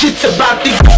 shit's about to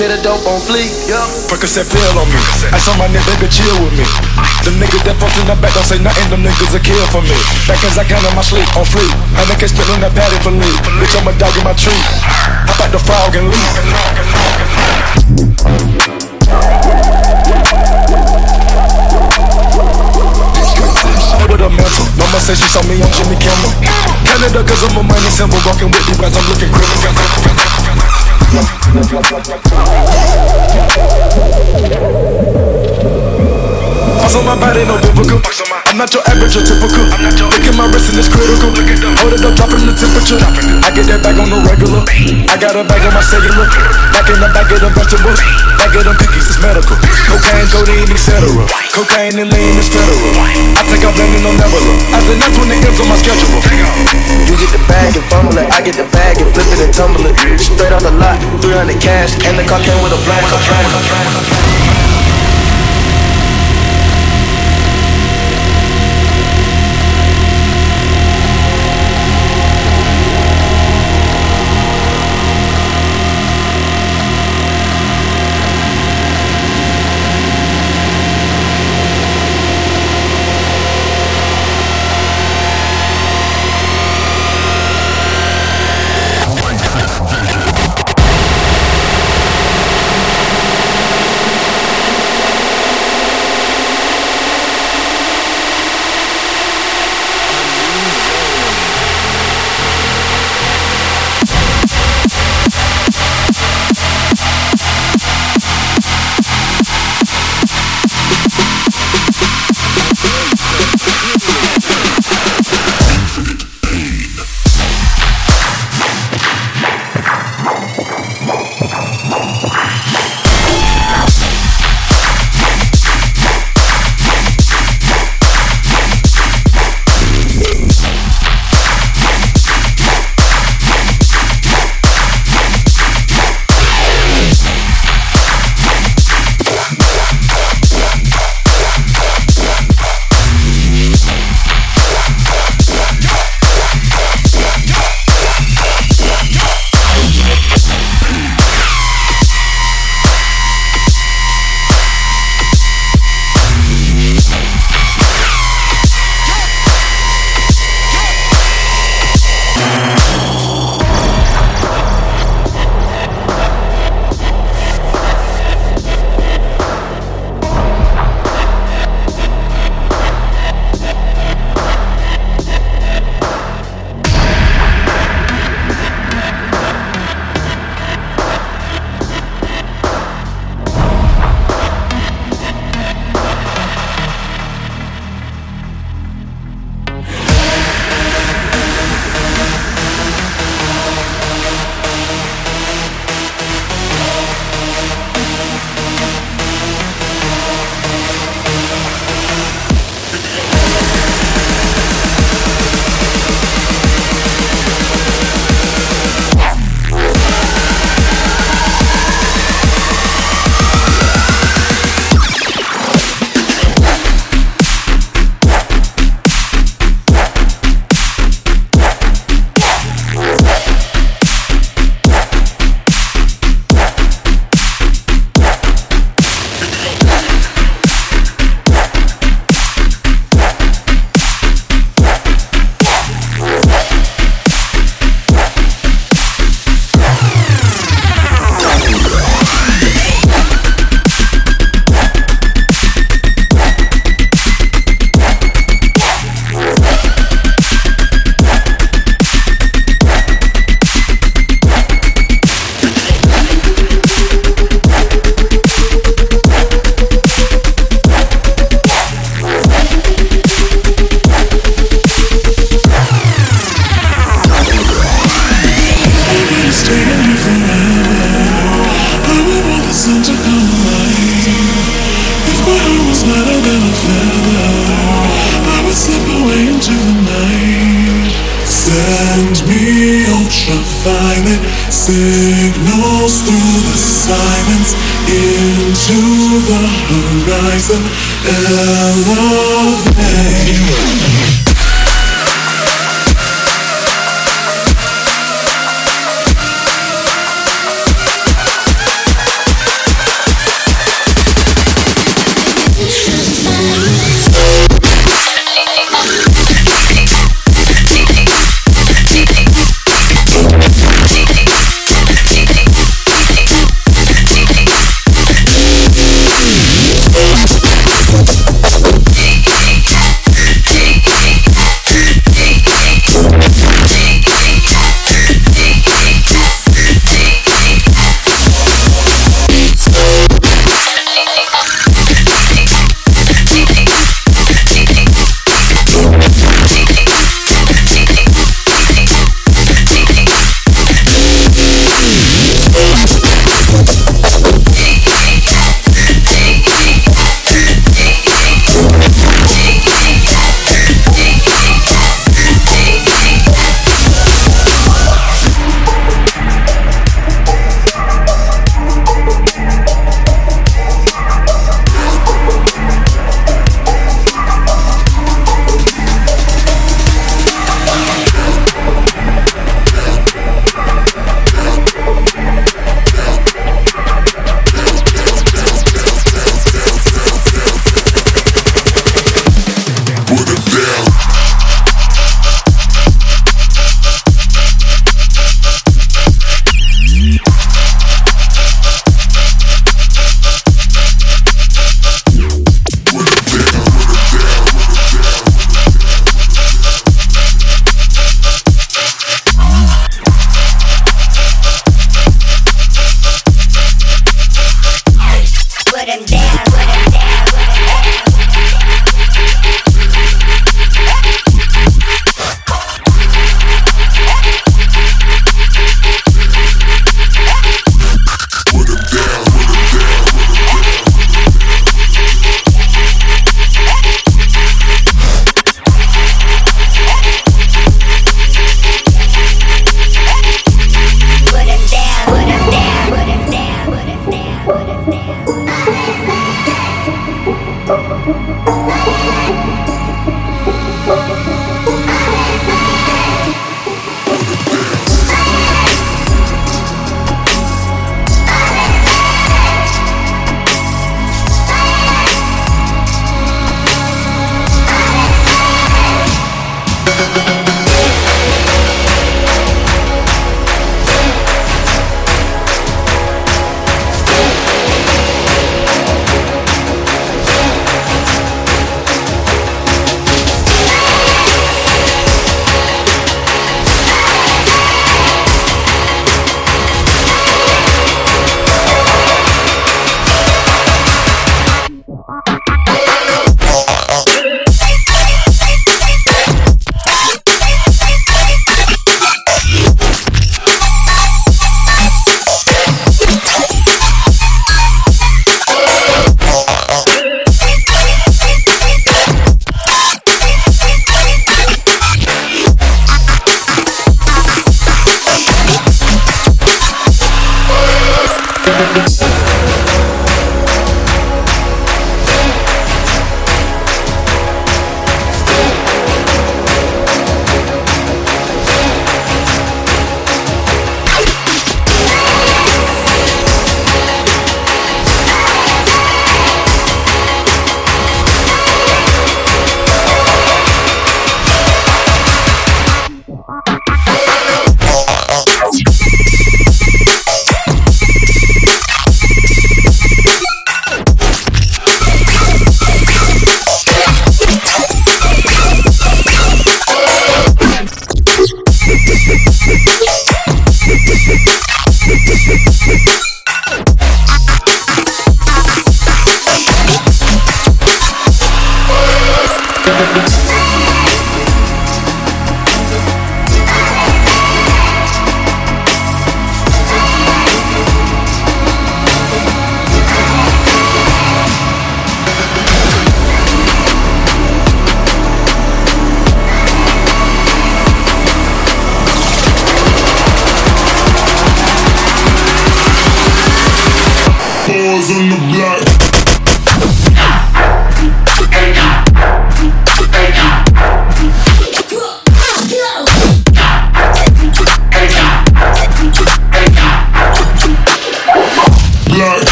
say the dope on fleek. Yeah. Percocet pill on me. I saw my nigga, baby, chill with me. The niggas that fucked in the back don't say nothing, them niggas a kill for me. Back as I count on my sleep on fleek. I nigga spilling that patty for me. Bitch, I'm a dog in my tree. Hop out the frog and leave. Mama said she saw me on Jimmy Kimmel. up cause I'm a money symbol Walking with these guys, I'm looking criminal Box on my body, no biblical. I'm not your average or typical. I'm not your. Look at my wrist and it's critical. Hold it up, dropping the temperature. I get that bag on the regular. I got a bag on my cellular. Back in the bag of the vegetables. Back of them cookies, it's medical. Cocaine, codeine, etc. Cocaine and lean is federal. I take out blending on Nebula. I said that's when the M's on my schedule. You get the bag and fumble it. I get the bag and flip it and tumble it. Straight on the lot, 300 cash, and the car came with a black ultraviolet